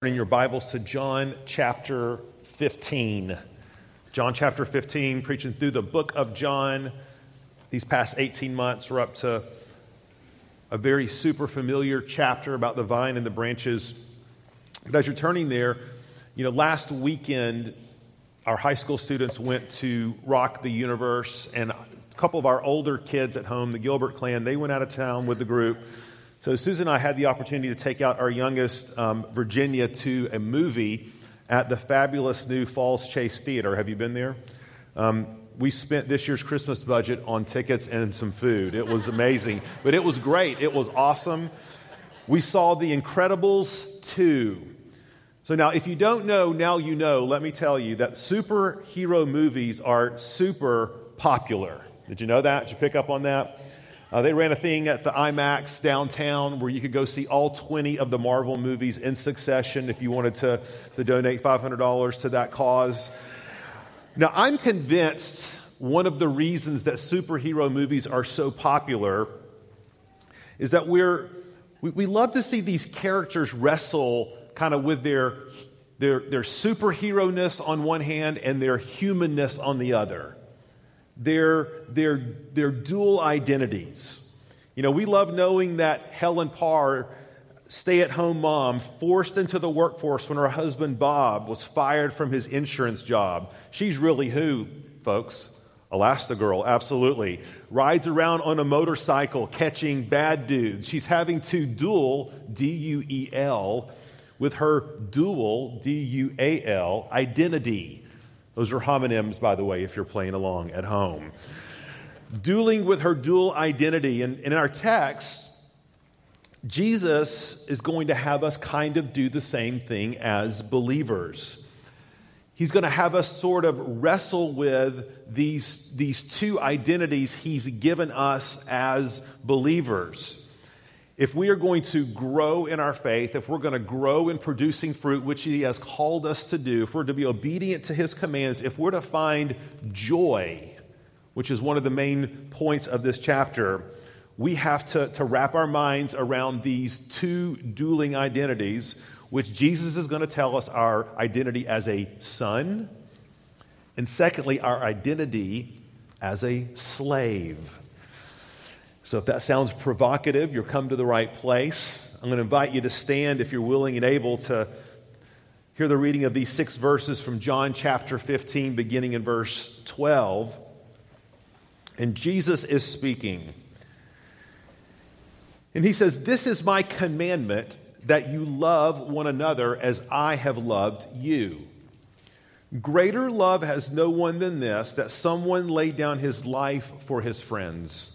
Turning your Bibles to John chapter 15. John chapter 15, preaching through the book of John. These past 18 months, we're up to a very super familiar chapter about the vine and the branches. But as you're turning there, you know, last weekend, our high school students went to Rock the Universe, and a couple of our older kids at home, the Gilbert clan, they went out of town with the group. So Susan and I had the opportunity to take out our youngest, um, Virginia, to a movie at the fabulous new Falls Chase Theater. Have you been there? Um, we spent this year's Christmas budget on tickets and some food. It was amazing, but it was great. It was awesome. We saw The Incredibles 2. So now, if you don't know, now you know, let me tell you that superhero movies are super popular. Did you know that? Did you pick up on that? Uh, they ran a thing at the IMAX downtown where you could go see all 20 of the Marvel movies in succession if you wanted to, to donate $500 to that cause. Now, I'm convinced one of the reasons that superhero movies are so popular is that we're, we, we love to see these characters wrestle kind of with their, their, their superhero-ness on one hand and their humanness on the other their, their, their dual identities. You know, we love knowing that Helen Parr, stay at home mom, forced into the workforce when her husband Bob was fired from his insurance job. She's really who, folks? Elastigirl, absolutely. Rides around on a motorcycle catching bad dudes. She's having to duel, D U E L, with her dual, D U A L, identity. Those are homonyms, by the way, if you're playing along at home. Dueling with her dual identity. And, in our text, Jesus is going to have us kind of do the same thing as believers. He's going to have us sort of wrestle with these, these two identities he's given us as believers if we are going to grow in our faith, if we're going to grow in producing fruit, which He has called us to do, if we're to be obedient to His commands, if we're to find joy, which is one of the main points of this chapter, we have to, to wrap our minds around these two dueling identities, which Jesus is going to tell us our identity as a son, and secondly, our identity as a slave. So if that sounds provocative, you're come to the right place. I'm going to invite you to stand if you're willing and able to hear the reading of these six verses from John chapter 15, beginning in verse 12. And Jesus is speaking. And he says, This is my commandment that you love one another as I have loved you. Greater love has no one than this, that someone lay down his life for his friends.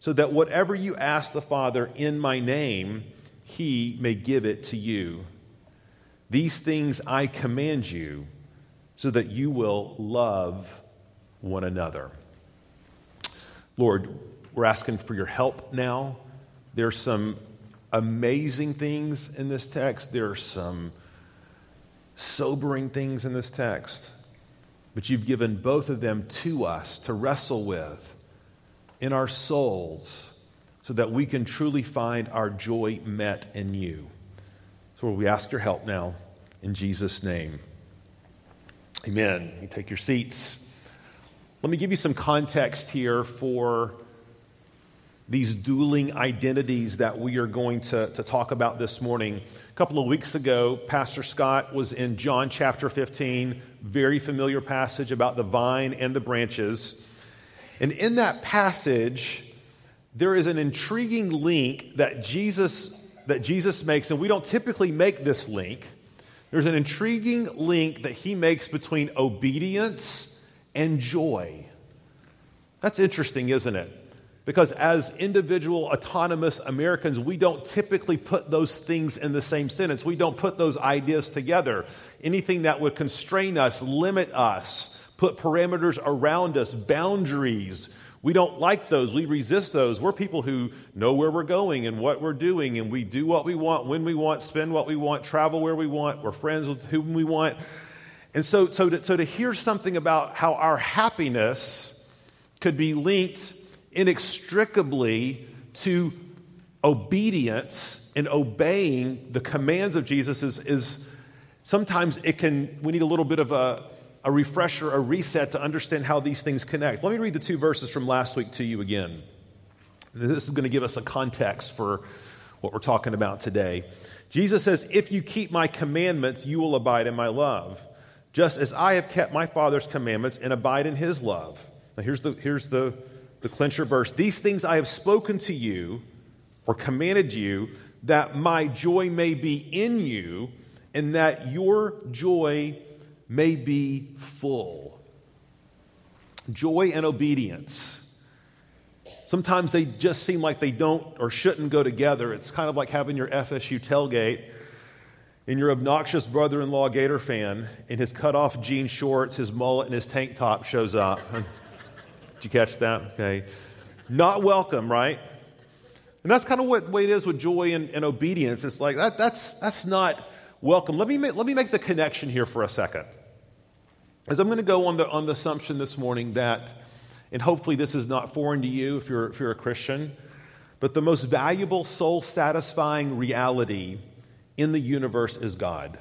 so that whatever you ask the Father in my name, he may give it to you. These things I command you, so that you will love one another. Lord, we're asking for your help now. There's some amazing things in this text, there are some sobering things in this text, but you've given both of them to us to wrestle with in our souls so that we can truly find our joy met in you. So we ask your help now in Jesus' name. Amen. You take your seats. Let me give you some context here for these dueling identities that we are going to, to talk about this morning. A couple of weeks ago, Pastor Scott was in John chapter 15, very familiar passage about the vine and the branches. And in that passage, there is an intriguing link that Jesus, that Jesus makes, and we don't typically make this link. There's an intriguing link that he makes between obedience and joy. That's interesting, isn't it? Because as individual autonomous Americans, we don't typically put those things in the same sentence. We don't put those ideas together. anything that would constrain us, limit us, put parameters around us, boundaries. We don't like those. We resist those. We're people who know where we're going and what we're doing, and we do what we want, when we want, spend what we want, travel where we want. We're friends with whom we want. And so, so, to, so to hear something about how our happiness could be linked inextricably to obedience and obeying the commands of Jesus is, is sometimes it can, we need a little bit of a, a refresher, a reset to understand how these things connect. Let me read the two verses from last week to you again. This is going to give us a context for what we're talking about today. Jesus says, If you keep my commandments, you will abide in my love, just as I have kept my Father's commandments and abide in his love. Now, here's the, here's the, the clincher verse These things I have spoken to you or commanded you, that my joy may be in you, and that your joy may be full. Joy and obedience. Sometimes they just seem like they don't or shouldn't go together. It's kind of like having your FSU tailgate and your obnoxious brother in law Gator fan in his cut off jean shorts, his mullet, and his tank top shows up. Did you catch that? Okay. Not welcome, right? And that's kind of what way it is with joy and, and obedience. It's like that, that's, that's not welcome. Let me, make, let me make the connection here for a second. As I'm going to go on the, on the assumption this morning that, and hopefully this is not foreign to you if you're, if you're a Christian, but the most valuable, soul satisfying reality in the universe is God.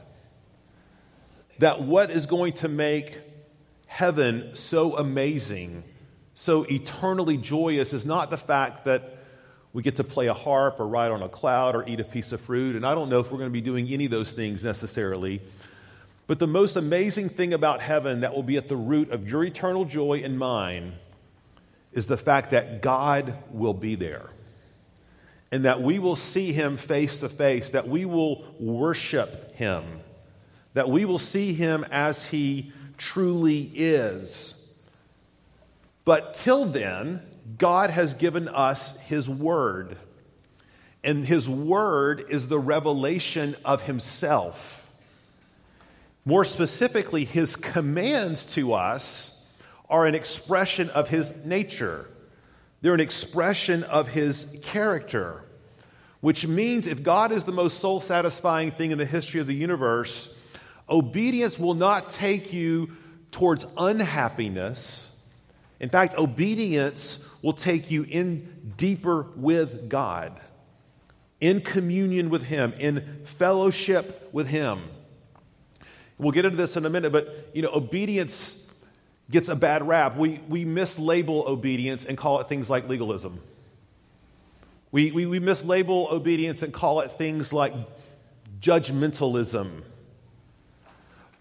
That what is going to make heaven so amazing, so eternally joyous, is not the fact that we get to play a harp or ride on a cloud or eat a piece of fruit. And I don't know if we're going to be doing any of those things necessarily. But the most amazing thing about heaven that will be at the root of your eternal joy and mine is the fact that God will be there. And that we will see him face to face, that we will worship him, that we will see him as he truly is. But till then, God has given us His Word. And His Word is the revelation of Himself. More specifically, His commands to us are an expression of His nature, they're an expression of His character. Which means if God is the most soul satisfying thing in the history of the universe, obedience will not take you towards unhappiness. In fact, obedience will take you in deeper with God, in communion with Him, in fellowship with Him. We'll get into this in a minute, but you know, obedience gets a bad rap. We, we mislabel obedience and call it things like legalism. We, we, we mislabel obedience and call it things like judgmentalism.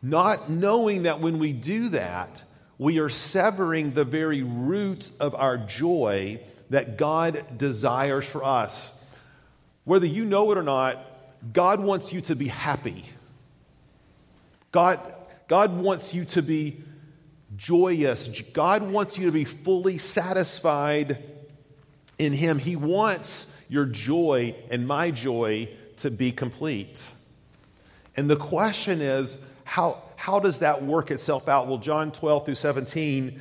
Not knowing that when we do that, we are severing the very root of our joy that God desires for us. Whether you know it or not, God wants you to be happy. God, God wants you to be joyous. God wants you to be fully satisfied in Him. He wants your joy and my joy to be complete. And the question is how, how does that work itself out? Well, John 12 through 17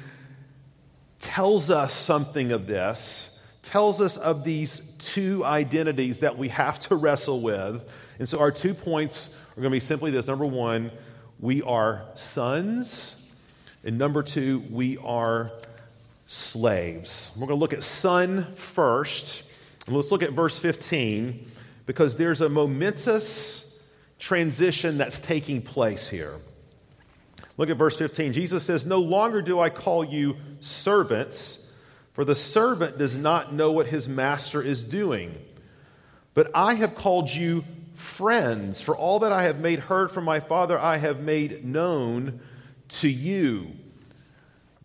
tells us something of this, tells us of these two identities that we have to wrestle with. And so our two points are going to be simply this number one, we are sons. And number two, we are slaves. We're going to look at son first. And let's look at verse 15 because there's a momentous transition that's taking place here. Look at verse 15. Jesus says, No longer do I call you servants, for the servant does not know what his master is doing. But I have called you friends, for all that I have made heard from my Father, I have made known to you.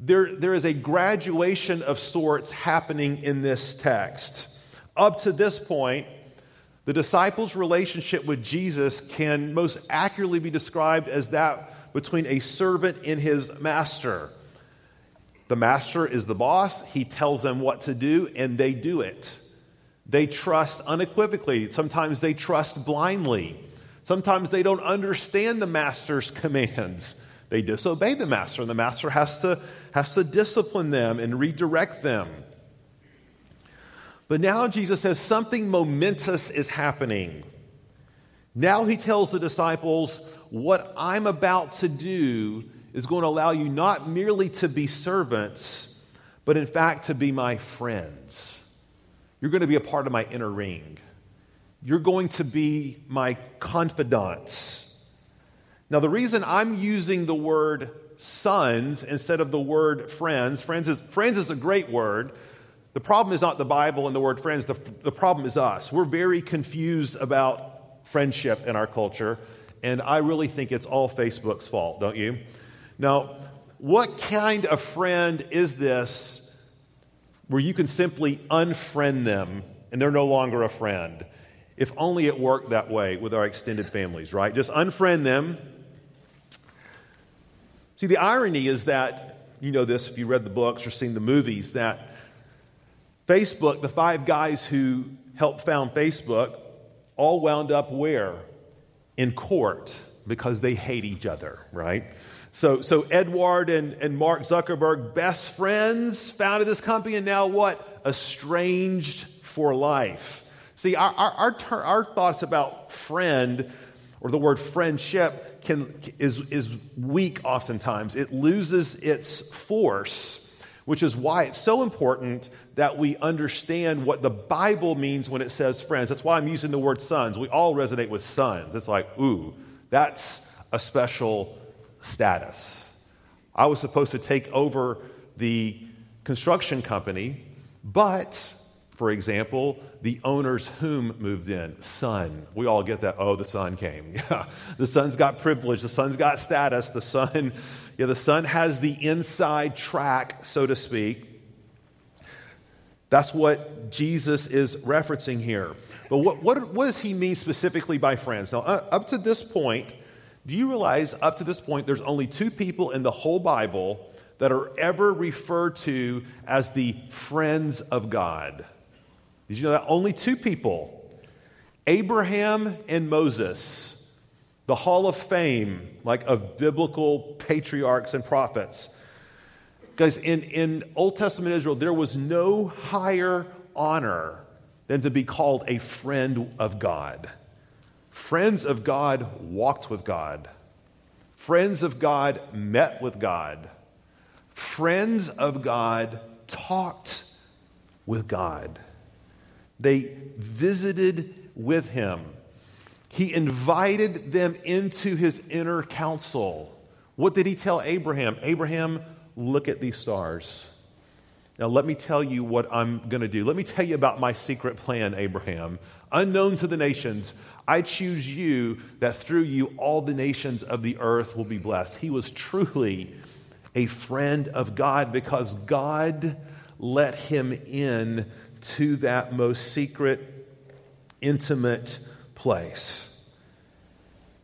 There, there is a graduation of sorts happening in this text. Up to this point, the disciples' relationship with Jesus can most accurately be described as that between a servant and his master. The master is the boss, he tells them what to do, and they do it. They trust unequivocally. Sometimes they trust blindly. Sometimes they don't understand the master's commands. They disobey the master, and the master has to, has to discipline them and redirect them. But now Jesus says something momentous is happening. Now he tells the disciples, What I'm about to do is going to allow you not merely to be servants, but in fact to be my friends. You're going to be a part of my inner ring. You're going to be my confidants. Now, the reason I'm using the word sons instead of the word friends, friends is, friends is a great word. The problem is not the Bible and the word friends, the, the problem is us. We're very confused about friendship in our culture, and I really think it's all Facebook's fault, don't you? Now, what kind of friend is this where you can simply unfriend them and they're no longer a friend? If only it worked that way with our extended families, right? Just unfriend them. See, the irony is that, you know this if you read the books or seen the movies, that Facebook, the five guys who helped found Facebook, all wound up where? In court because they hate each other, right? So, so Edward and, and Mark Zuckerberg, best friends, founded this company, and now what? Estranged for life. See, our, our, our, our thoughts about friend or the word friendship can, is, is weak oftentimes. It loses its force, which is why it's so important that we understand what the Bible means when it says friends. That's why I'm using the word sons. We all resonate with sons. It's like, ooh, that's a special status. I was supposed to take over the construction company, but, for example, the owner's whom moved in? Son. We all get that. Oh, the son came. Yeah. The son's got privilege. The son's got status. The son, yeah, the son has the inside track, so to speak. That's what Jesus is referencing here. But what, what, what does he mean specifically by friends? Now, up to this point, do you realize up to this point, there's only two people in the whole Bible that are ever referred to as the friends of God? Did you know that? Only two people Abraham and Moses, the hall of fame, like of biblical patriarchs and prophets. Guys, in, in Old Testament Israel, there was no higher honor than to be called a friend of God. Friends of God walked with God. Friends of God met with God. Friends of God talked with God. They visited with him. He invited them into his inner council. What did he tell Abraham? Abraham, look at these stars. Now, let me tell you what I'm going to do. Let me tell you about my secret plan, Abraham. Unknown to the nations, I choose you that through you all the nations of the earth will be blessed. He was truly a friend of God because God let him in to that most secret, intimate place.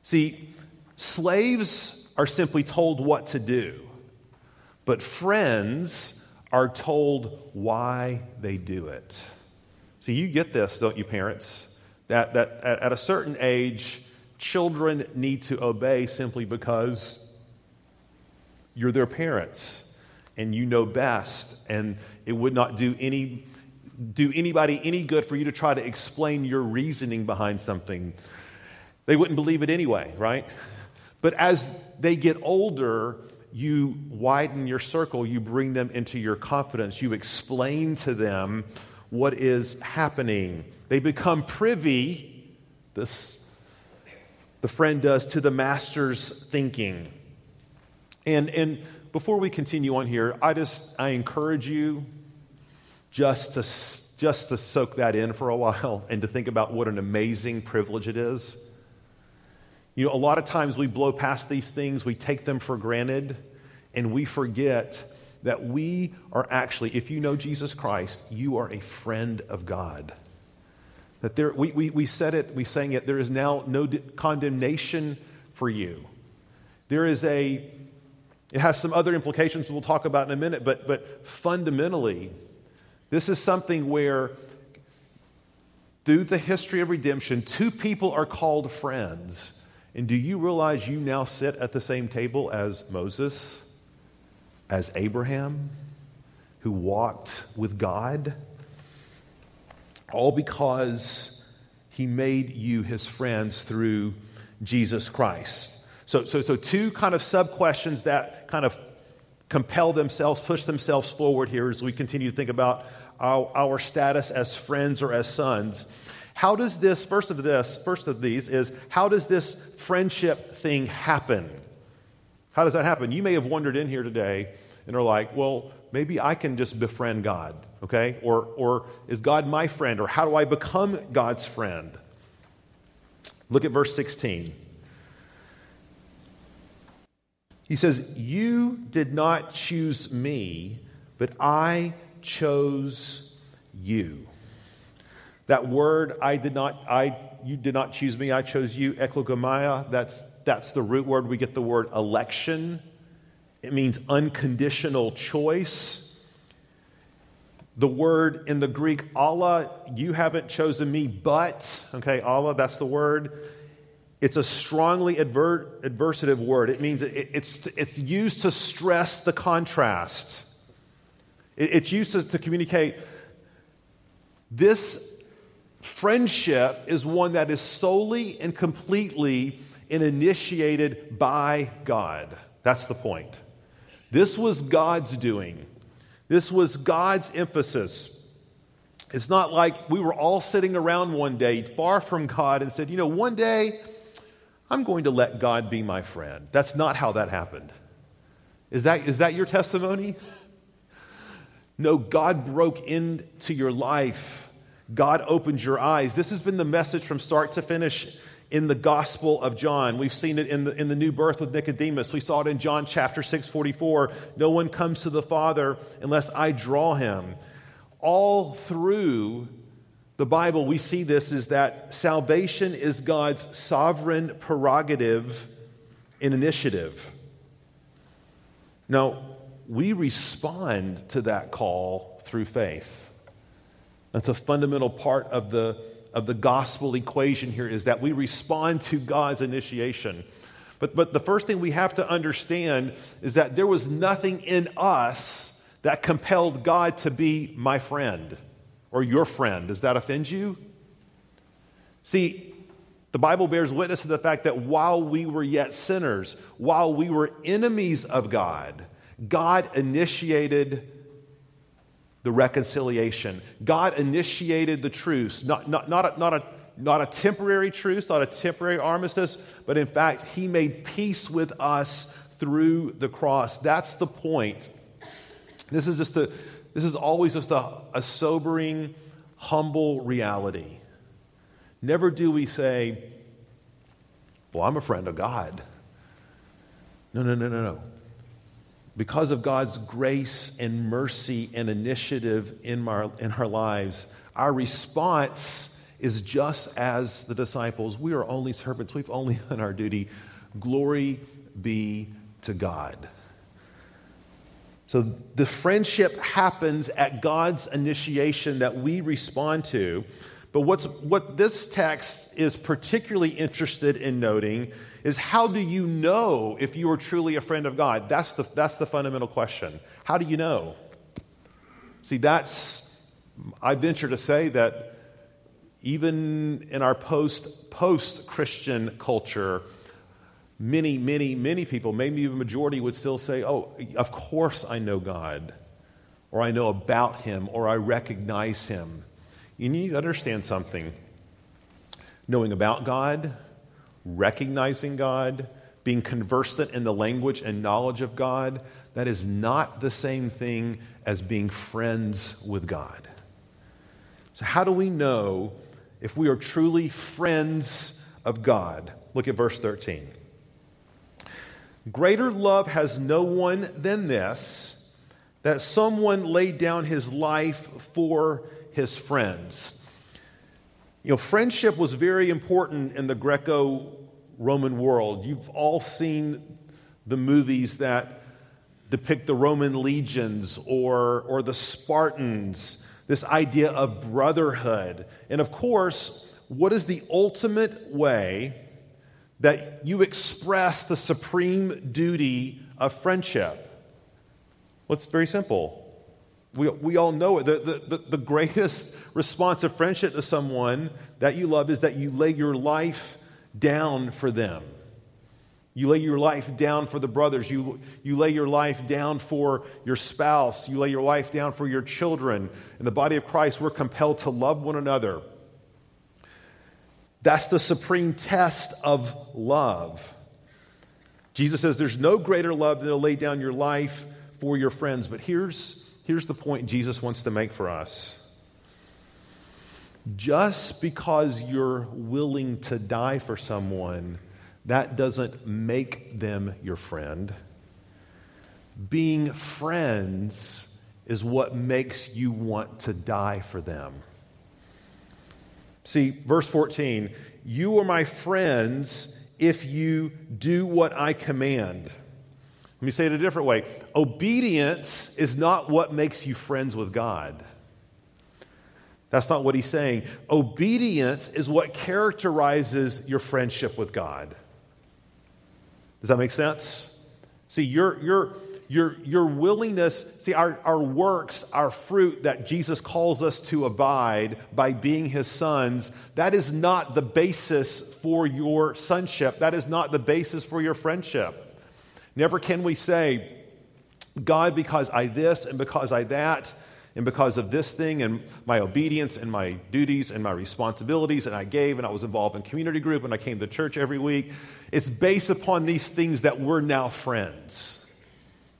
See, slaves are simply told what to do, but friends are told why they do it. See, you get this, don't you, parents? that, that at a certain age, children need to obey simply because you're their parents and you know best, and it would not do any do anybody any good for you to try to explain your reasoning behind something. They wouldn't believe it anyway, right? But as they get older, you widen your circle, you bring them into your confidence, you explain to them what is happening. They become privy, this the friend does, to the master's thinking. And, and before we continue on here, I just I encourage you just to, just to soak that in for a while and to think about what an amazing privilege it is. You know, a lot of times we blow past these things, we take them for granted, and we forget that we are actually, if you know Jesus Christ, you are a friend of God. That there, we, we, we said it, we sang it, there is now no condemnation for you. There is a, it has some other implications we'll talk about in a minute, but, but fundamentally, this is something where through the history of redemption, two people are called friends. And do you realize you now sit at the same table as Moses, as Abraham, who walked with God? All because he made you his friends through Jesus Christ. So, so, so two kind of sub questions that kind of compel themselves, push themselves forward here as we continue to think about our, our status as friends or as sons. How does this, first of this, first of these is how does this friendship thing happen? How does that happen? You may have wandered in here today and are like, well, maybe I can just befriend God, okay? Or, or is God my friend? Or how do I become God's friend? Look at verse 16. He says, You did not choose me, but I chose you. That word, I did not, I, you did not choose me, I chose you, eklogomai, that's, that's the root word. We get the word election. It means unconditional choice. The word in the Greek, alla, you haven't chosen me, but, okay, alla, that's the word. It's a strongly adver- adversative word. It means it, it's, it's used to stress the contrast. It, it's used to, to communicate this friendship is one that is solely and completely initiated by God. That's the point. This was God's doing. This was God's emphasis. It's not like we were all sitting around one day far from God and said, you know, one day I'm going to let God be my friend. That's not how that happened. Is that, is that your testimony? No, God broke into your life. God opens your eyes. This has been the message from start to finish in the Gospel of John. We've seen it in the, in the new birth with Nicodemus. We saw it in John chapter 6, 44. No one comes to the Father unless I draw him. All through the Bible, we see this is that salvation is God's sovereign prerogative and initiative. Now, we respond to that call through faith. That's a fundamental part of the, of the gospel equation here is that we respond to God's initiation. But, but the first thing we have to understand is that there was nothing in us that compelled God to be my friend or your friend. Does that offend you? See, the Bible bears witness to the fact that while we were yet sinners, while we were enemies of God, God initiated the reconciliation. God initiated the truce, not, not, not, a, not, a, not a temporary truce, not a temporary armistice, but in fact, He made peace with us through the cross. That's the point. This is just a, this is always just a, a sobering, humble reality. Never do we say, Well, I'm a friend of God. No, no, no, no, no. Because of God's grace and mercy and initiative in our, in our lives, our response is just as the disciples. We are only servants, we've only done our duty. Glory be to God. So the friendship happens at God's initiation that we respond to. But what's, what this text is particularly interested in noting is how do you know if you are truly a friend of God? That's the, that's the fundamental question. How do you know? See, that's, I venture to say that even in our post post Christian culture, many, many, many people, maybe a majority, would still say, Oh, of course I know God, or I know about Him, or I recognize Him. You need to understand something. Knowing about God, recognizing God, being conversant in the language and knowledge of God, that is not the same thing as being friends with God. So, how do we know if we are truly friends of God? Look at verse 13. Greater love has no one than this that someone laid down his life for his friends. You know, friendship was very important in the Greco Roman world. You've all seen the movies that depict the Roman legions or, or the Spartans. this idea of brotherhood. And of course, what is the ultimate way that you express the supreme duty of friendship? Well, it's very simple. We, we all know it. The, the, the greatest response of friendship to someone that you love is that you lay your life down for them. You lay your life down for the brothers. You, you lay your life down for your spouse. You lay your life down for your children. In the body of Christ, we're compelled to love one another. That's the supreme test of love. Jesus says there's no greater love than to lay down your life for your friends. But here's, here's the point Jesus wants to make for us. Just because you're willing to die for someone, that doesn't make them your friend. Being friends is what makes you want to die for them. See, verse 14, you are my friends if you do what I command. Let me say it a different way. Obedience is not what makes you friends with God. That's not what he's saying. Obedience is what characterizes your friendship with God. Does that make sense? See, your, your, your, your willingness, see, our, our works, our fruit that Jesus calls us to abide by being his sons, that is not the basis for your sonship. That is not the basis for your friendship. Never can we say, God, because I this and because I that, and because of this thing and my obedience and my duties and my responsibilities, and I gave and I was involved in community group and I came to church every week, it's based upon these things that we're now friends.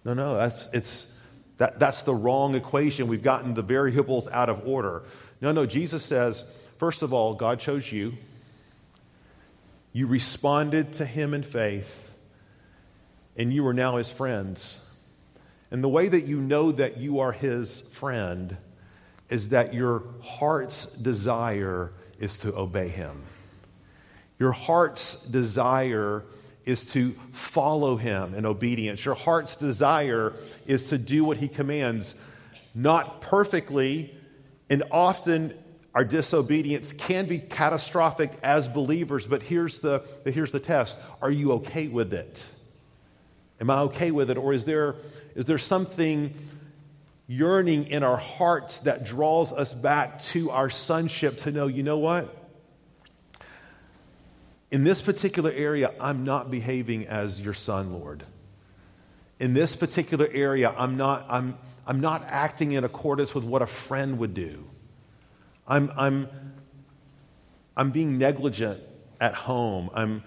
No, no, that's, it's, that, that's the wrong equation. We've gotten the variables out of order. No, no, Jesus says, first of all, God chose you. You responded to him in faith, and you are now his friends. And the way that you know that you are his friend is that your heart's desire is to obey him. Your heart's desire is to follow him in obedience. Your heart's desire is to do what he commands, not perfectly, and often our disobedience can be catastrophic as believers, but here's the, here's the test. Are you okay with it? Am I okay with it? Or is there, is there something yearning in our hearts that draws us back to our sonship to know, you know what? In this particular area, I'm not behaving as your son, Lord. In this particular area, I'm not, I'm, I'm not acting in accordance with what a friend would do. I'm, I'm, I'm being negligent at home. I'm,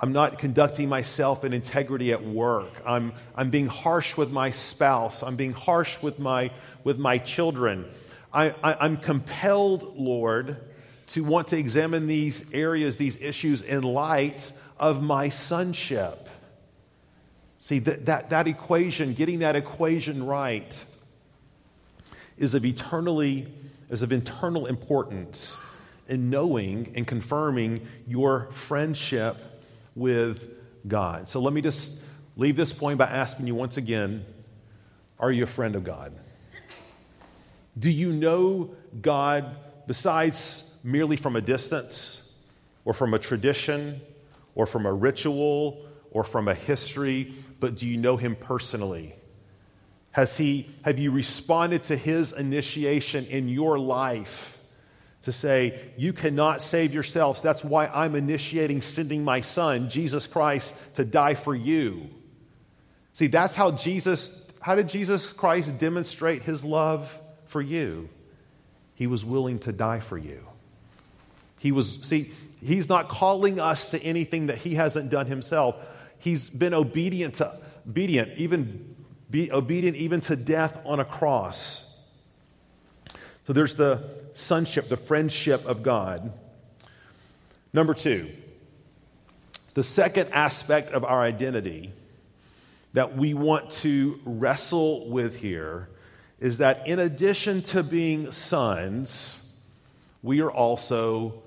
I'm not conducting myself in integrity at work. I'm, I'm being harsh with my spouse. I'm being harsh with my, with my children. I, I, I'm compelled, Lord, to want to examine these areas, these issues in light of my sonship. See, that, that, that equation, getting that equation right, is of eternally, is of internal importance in knowing and confirming your friendship with God. So let me just leave this point by asking you once again are you a friend of God? Do you know God besides merely from a distance or from a tradition or from a ritual or from a history, but do you know Him personally? Has he, have you responded to His initiation in your life? To say, You cannot save yourselves. That's why I'm initiating sending my son, Jesus Christ, to die for you. See, that's how Jesus, how did Jesus Christ demonstrate his love for you? He was willing to die for you. He was, see, he's not calling us to anything that he hasn't done himself. He's been obedient to, obedient, even be obedient even to death on a cross. So there's the sonship, the friendship of God. Number two, the second aspect of our identity that we want to wrestle with here is that in addition to being sons, we are also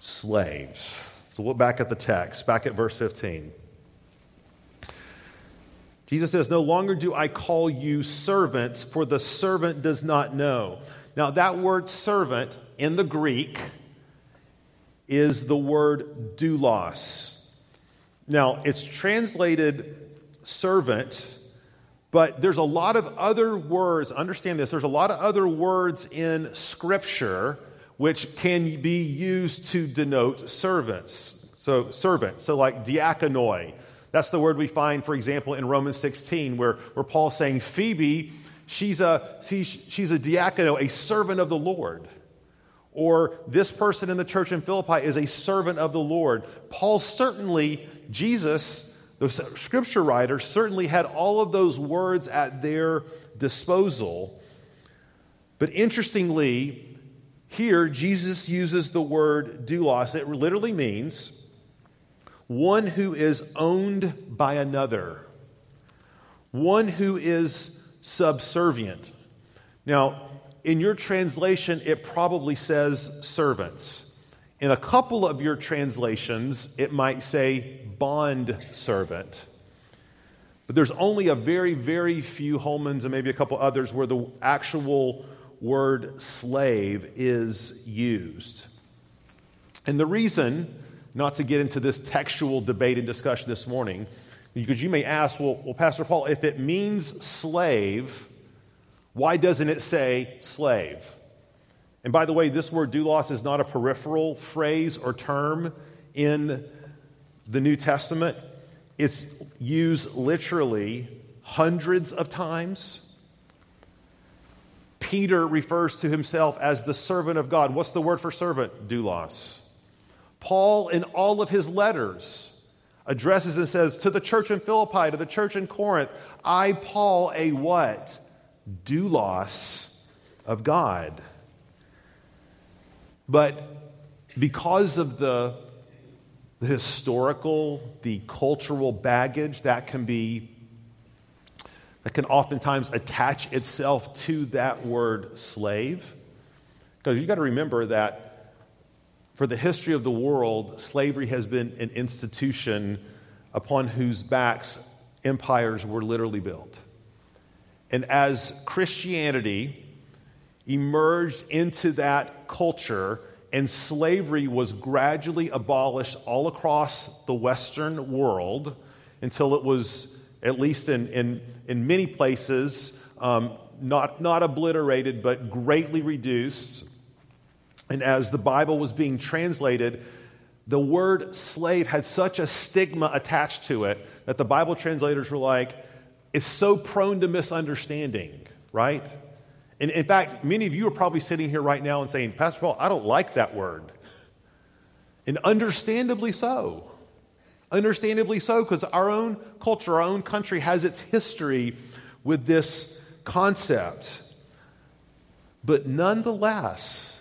slaves. So look back at the text, back at verse 15. Jesus says, No longer do I call you servants, for the servant does not know. Now, that word servant in the Greek is the word doulos. Now, it's translated servant, but there's a lot of other words. Understand this there's a lot of other words in Scripture which can be used to denote servants. So, servant. So, like diakonoi. That's the word we find, for example, in Romans 16, where, where Paul's saying, Phoebe, she's a, she's, she's a diakono, a servant of the Lord. Or this person in the church in Philippi is a servant of the Lord. Paul certainly, Jesus, the scripture writer, certainly had all of those words at their disposal. But interestingly, here Jesus uses the word doulos. It literally means one who is owned by another, one who is subservient. Now, in your translation, it probably says servants. In a couple of your translations, it might say bond servant. But there's only a very, very few Holmans and maybe a couple others where the actual word slave is used. And the reason, not to get into this textual debate and discussion this morning, because you may ask, well, well Pastor Paul, if it means slave, why doesn't it say slave? And by the way, this word doulos is not a peripheral phrase or term in the New Testament. It's used literally hundreds of times. Peter refers to himself as the servant of God. What's the word for servant? Doulos. Paul, in all of his letters, addresses and says, To the church in Philippi, to the church in Corinth, I, Paul, a what? doulos of God. But because of the, the historical, the cultural baggage that can be that can oftentimes attach itself to that word slave. Because you've got to remember that for the history of the world, slavery has been an institution upon whose backs empires were literally built. And as Christianity emerged into that culture and slavery was gradually abolished all across the Western world until it was, at least in, in, in many places, um, not, not obliterated, but greatly reduced. And as the Bible was being translated, the word slave had such a stigma attached to it that the Bible translators were like, it's so prone to misunderstanding, right? And in fact, many of you are probably sitting here right now and saying, Pastor Paul, I don't like that word. And understandably so. Understandably so, because our own culture, our own country has its history with this concept. But nonetheless,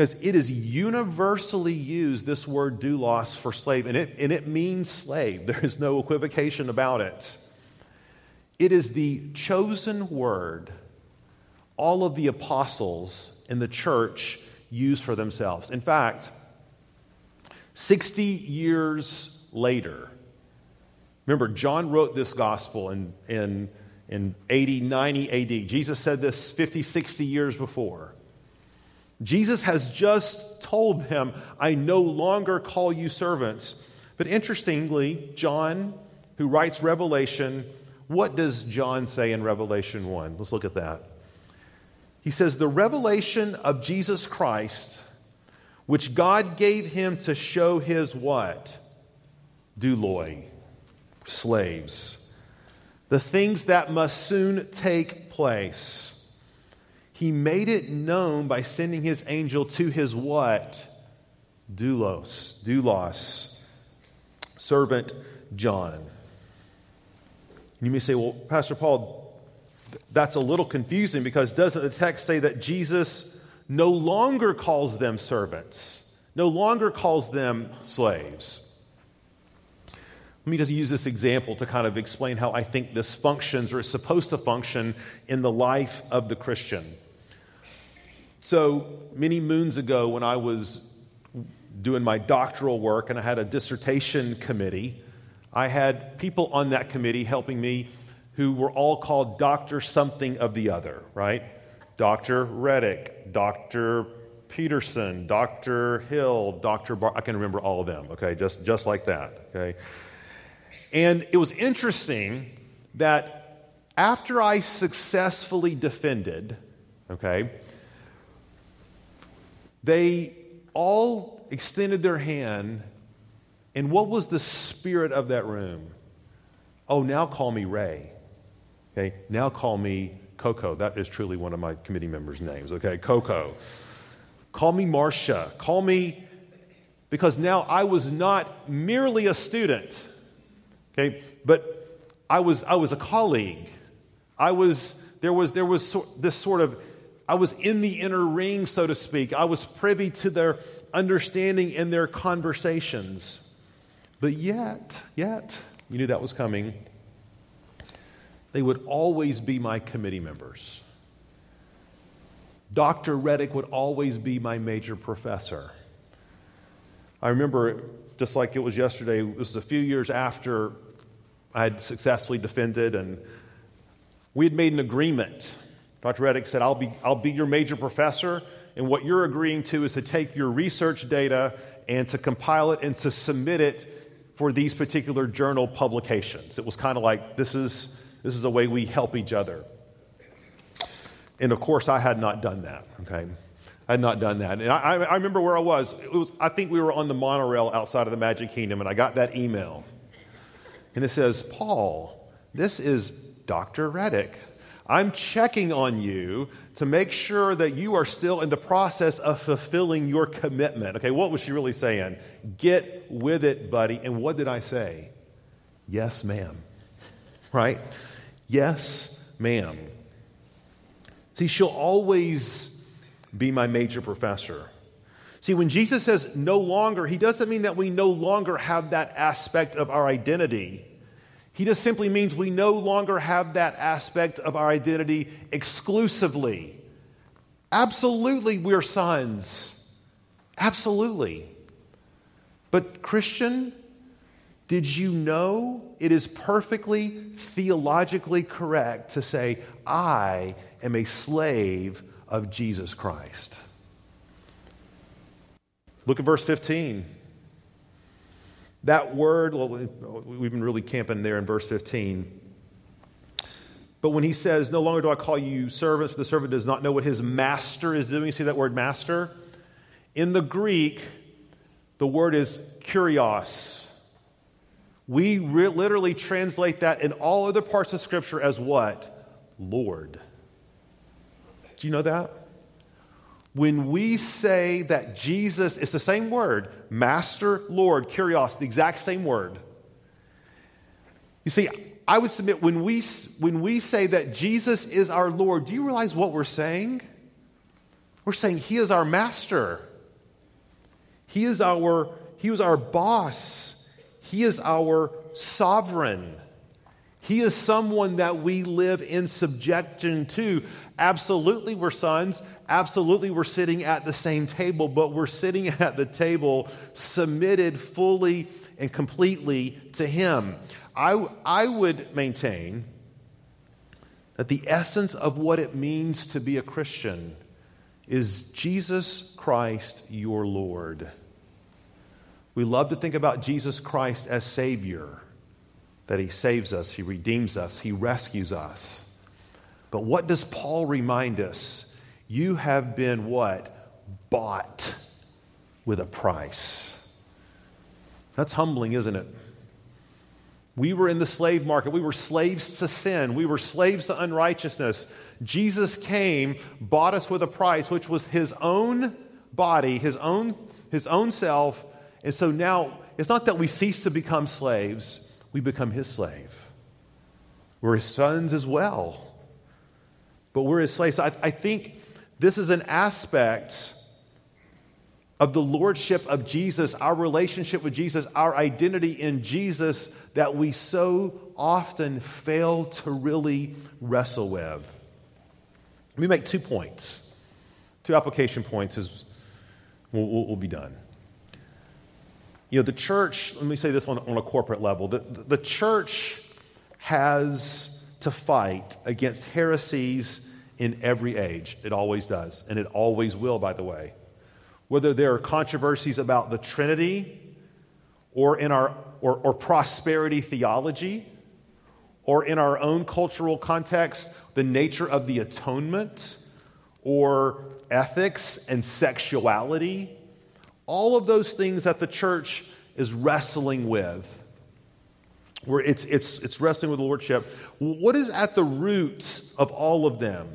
because it is universally used, this word doulos for slave, and it, and it means slave. There is no equivocation about it. It is the chosen word all of the apostles in the church use for themselves. In fact, 60 years later, remember, John wrote this gospel in, in, in 80, 90 AD. Jesus said this 50, 60 years before. Jesus has just told them, I no longer call you servants. But interestingly, John, who writes Revelation, what does John say in Revelation 1? Let's look at that. He says, The revelation of Jesus Christ, which God gave him to show his what? Douloi, slaves. The things that must soon take place. He made it known by sending his angel to his what? Doulos, doulos, servant John. You may say, well, Pastor Paul, that's a little confusing because doesn't the text say that Jesus no longer calls them servants, no longer calls them slaves? Let me just use this example to kind of explain how I think this functions or is supposed to function in the life of the Christian. So, many moons ago, when I was doing my doctoral work and I had a dissertation committee, I had people on that committee helping me who were all called Dr. something of the other, right? Dr. Reddick, Dr. Peterson, Dr. Hill, Dr. Bar. I can remember all of them, okay, just, just like that, okay? And it was interesting that after I successfully defended, okay, they all extended their hand. And what was the spirit of that room? Oh, now call me Ray. Okay, now call me Coco. That is truly one of my committee members' names. Okay, Coco. Call me Marcia. Call me, because now I was not merely a student, okay, but I was, I was a colleague. I was, there was, there was this sort of, I was in the inner ring, so to speak. I was privy to their understanding in their conversations. But yet, yet, you knew that was coming. They would always be my committee members. Dr. Reddick would always be my major professor. I remember, just like it was yesterday, this was a few years after I had successfully defended, and we had made an agreement. Dr. Reddick said, I'll be, I'll be your major professor, and what you're agreeing to is to take your research data and to compile it and to submit it for these particular journal publications. It was kind of like this is, this is a way we help each other. And of course, I had not done that, okay? I had not done that. And I, I remember where I was. It was. I think we were on the monorail outside of the Magic Kingdom, and I got that email. And it says, Paul, this is Dr. Reddick. I'm checking on you to make sure that you are still in the process of fulfilling your commitment. Okay, what was she really saying? Get with it, buddy. And what did I say? Yes, ma'am. Right? Yes, ma'am. See, she'll always be my major professor. See, when Jesus says no longer, he doesn't mean that we no longer have that aspect of our identity. He just simply means we no longer have that aspect of our identity exclusively. Absolutely, we're sons. Absolutely. But, Christian, did you know it is perfectly theologically correct to say, I am a slave of Jesus Christ. Look at verse 15. That word, we've been really camping there in verse 15. But when he says, No longer do I call you servants, for the servant does not know what his master is doing. You see that word master? In the Greek, the word is kurios. We re- literally translate that in all other parts of Scripture as what? Lord. Do you know that? When we say that Jesus, it's the same word, Master, Lord, Kurios, the exact same word. You see, I would submit when we, when we say that Jesus is our Lord, do you realize what we're saying? We're saying He is our master. He is our, he is our boss. He is our sovereign. He is someone that we live in subjection to. Absolutely, we're sons. Absolutely, we're sitting at the same table, but we're sitting at the table submitted fully and completely to Him. I, I would maintain that the essence of what it means to be a Christian is Jesus Christ your Lord. We love to think about Jesus Christ as Savior that he saves us, he redeems us, he rescues us. But what does Paul remind us? You have been what? Bought with a price. That's humbling, isn't it? We were in the slave market. We were slaves to sin. We were slaves to unrighteousness. Jesus came, bought us with a price, which was his own body, his own, his own self. And so now it's not that we cease to become slaves, we become his slave. We're his sons as well, but we're his slaves. So I, I think this is an aspect of the lordship of Jesus, our relationship with Jesus, our identity in Jesus that we so often fail to really wrestle with. Let me make two points, two application points as we'll, we'll be done. You know, the church, let me say this on, on a corporate level the, the church has to fight against heresies in every age. It always does, and it always will, by the way. Whether there are controversies about the Trinity or in our or, or prosperity theology, or in our own cultural context, the nature of the atonement, or ethics and sexuality, all of those things that the church is wrestling with. Where it's, it's, it's wrestling with the lordship. What is at the root of all of them?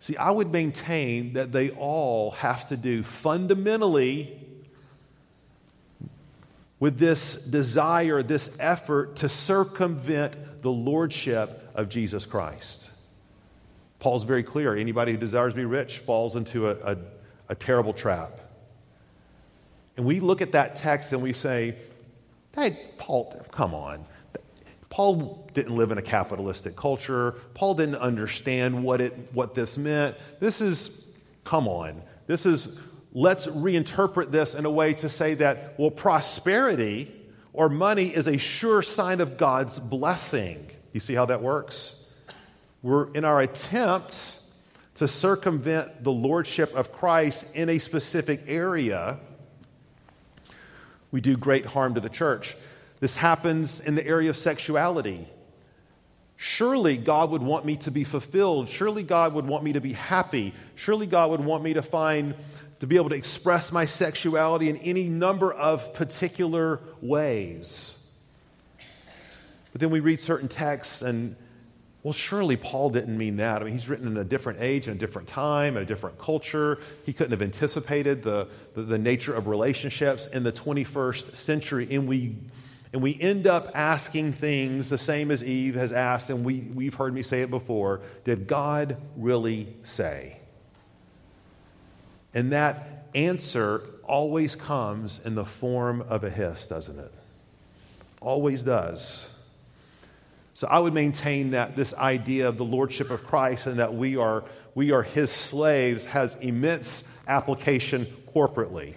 See, I would maintain that they all have to do fundamentally with this desire, this effort to circumvent the lordship of Jesus Christ. Paul's very clear anybody who desires to be rich falls into a, a, a terrible trap. And we look at that text and we say, hey, Paul, come on. Paul didn't live in a capitalistic culture. Paul didn't understand what, it, what this meant. This is, come on. This is let's reinterpret this in a way to say that, well, prosperity or money is a sure sign of God's blessing. You see how that works? We're in our attempt to circumvent the lordship of Christ in a specific area, we do great harm to the church. This happens in the area of sexuality. Surely God would want me to be fulfilled. Surely God would want me to be happy. Surely God would want me to find to be able to express my sexuality in any number of particular ways. But then we read certain texts, and well, surely Paul didn't mean that. I mean, he's written in a different age, in a different time, in a different culture. He couldn't have anticipated the, the, the nature of relationships in the 21st century. And we, and we end up asking things the same as Eve has asked, and we, we've heard me say it before Did God really say? And that answer always comes in the form of a hiss, doesn't it? Always does. So I would maintain that this idea of the lordship of Christ and that we are, we are his slaves has immense application corporately.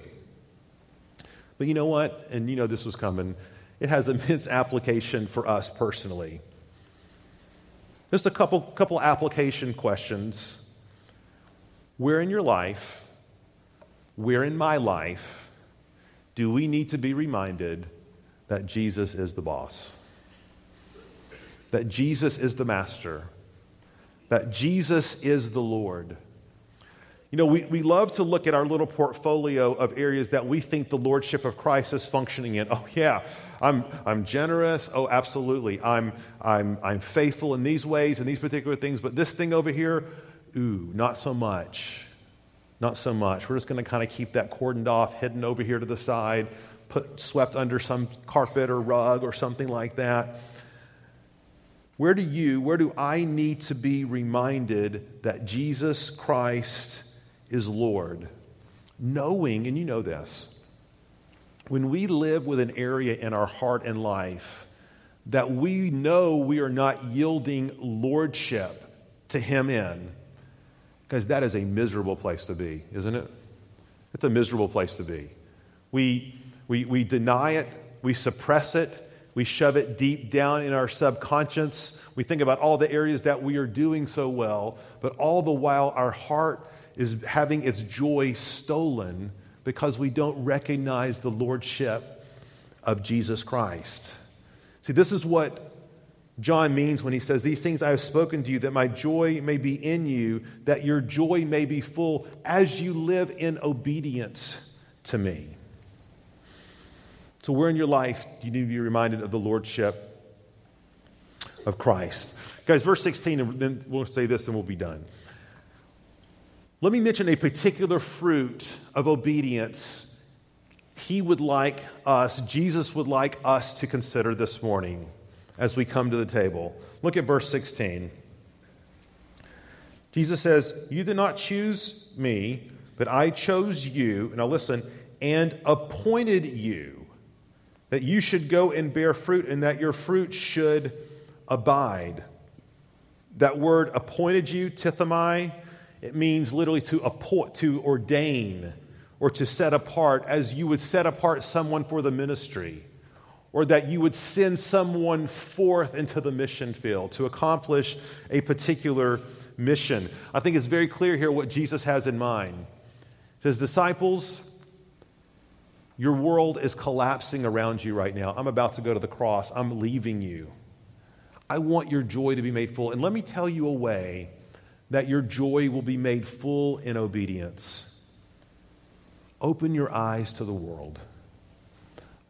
But you know what? And you know this was coming. It has immense application for us personally. Just a couple, couple application questions. Where in your life where in my life do we need to be reminded that Jesus is the boss? That Jesus is the master? That Jesus is the Lord? You know, we, we love to look at our little portfolio of areas that we think the Lordship of Christ is functioning in. Oh, yeah, I'm, I'm generous. Oh, absolutely. I'm, I'm, I'm faithful in these ways and these particular things, but this thing over here, ooh, not so much. Not so much. We're just going to kind of keep that cordoned off, hidden over here to the side, put swept under some carpet or rug or something like that. Where do you, where do I need to be reminded that Jesus Christ is Lord? Knowing, and you know this, when we live with an area in our heart and life that we know we are not yielding lordship to Him in, because that is a miserable place to be, isn't it? It's a miserable place to be. We, we, we deny it, we suppress it, we shove it deep down in our subconscious. We think about all the areas that we are doing so well, but all the while our heart is having its joy stolen because we don't recognize the lordship of Jesus Christ. See, this is what John means when he says, These things I have spoken to you, that my joy may be in you, that your joy may be full as you live in obedience to me. So, where in your life do you need to be reminded of the Lordship of Christ? Guys, verse 16, and then we'll say this and we'll be done. Let me mention a particular fruit of obedience he would like us, Jesus would like us to consider this morning as we come to the table. Look at verse 16. Jesus says, You did not choose me, but I chose you. Now listen, and appointed you that you should go and bear fruit and that your fruit should abide. That word appointed you, tithemi, it means literally to appoint, to ordain, or to set apart as you would set apart someone for the ministry, or that you would send someone forth into the mission field to accomplish a particular mission. I think it's very clear here what Jesus has in mind. His disciples, your world is collapsing around you right now. I'm about to go to the cross. I'm leaving you. I want your joy to be made full. And let me tell you a way that your joy will be made full in obedience. Open your eyes to the world.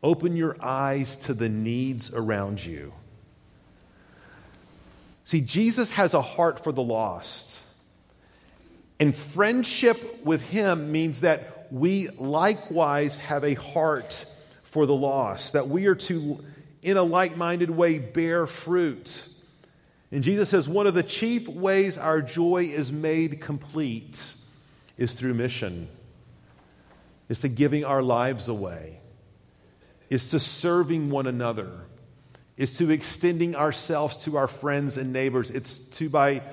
Open your eyes to the needs around you. See, Jesus has a heart for the lost. And friendship with him means that we likewise have a heart for the lost, that we are to, in a like minded way, bear fruit. And Jesus says one of the chief ways our joy is made complete is through mission, is to giving our lives away, is to serving one another is to extending ourselves to our friends and neighbors. It's to by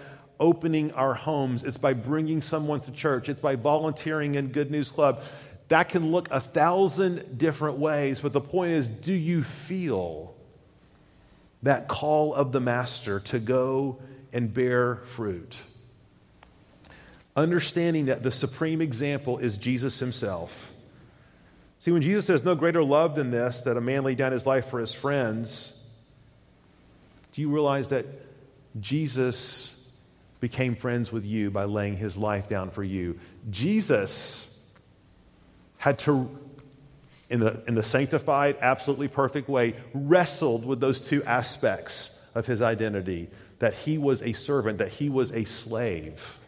opening our homes. It's by bringing someone to church. It's by volunteering in Good News Club. That can look a thousand different ways, but the point is do you feel that call of the Master to go and bear fruit? Understanding that the supreme example is Jesus himself. See, when Jesus says, No greater love than this, that a man lay down his life for his friends, do you realize that Jesus became friends with you by laying his life down for you? Jesus had to, in the, in the sanctified, absolutely perfect way, wrestled with those two aspects of his identity that he was a servant, that he was a slave,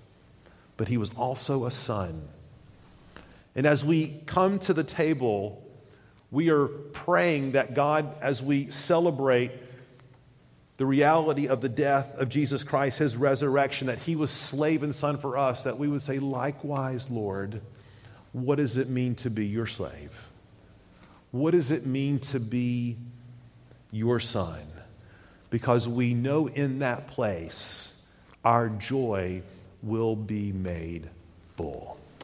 but he was also a son. And as we come to the table, we are praying that God, as we celebrate the reality of the death of Jesus Christ, his resurrection, that he was slave and son for us, that we would say, likewise, Lord, what does it mean to be your slave? What does it mean to be your son? Because we know in that place our joy will be made full.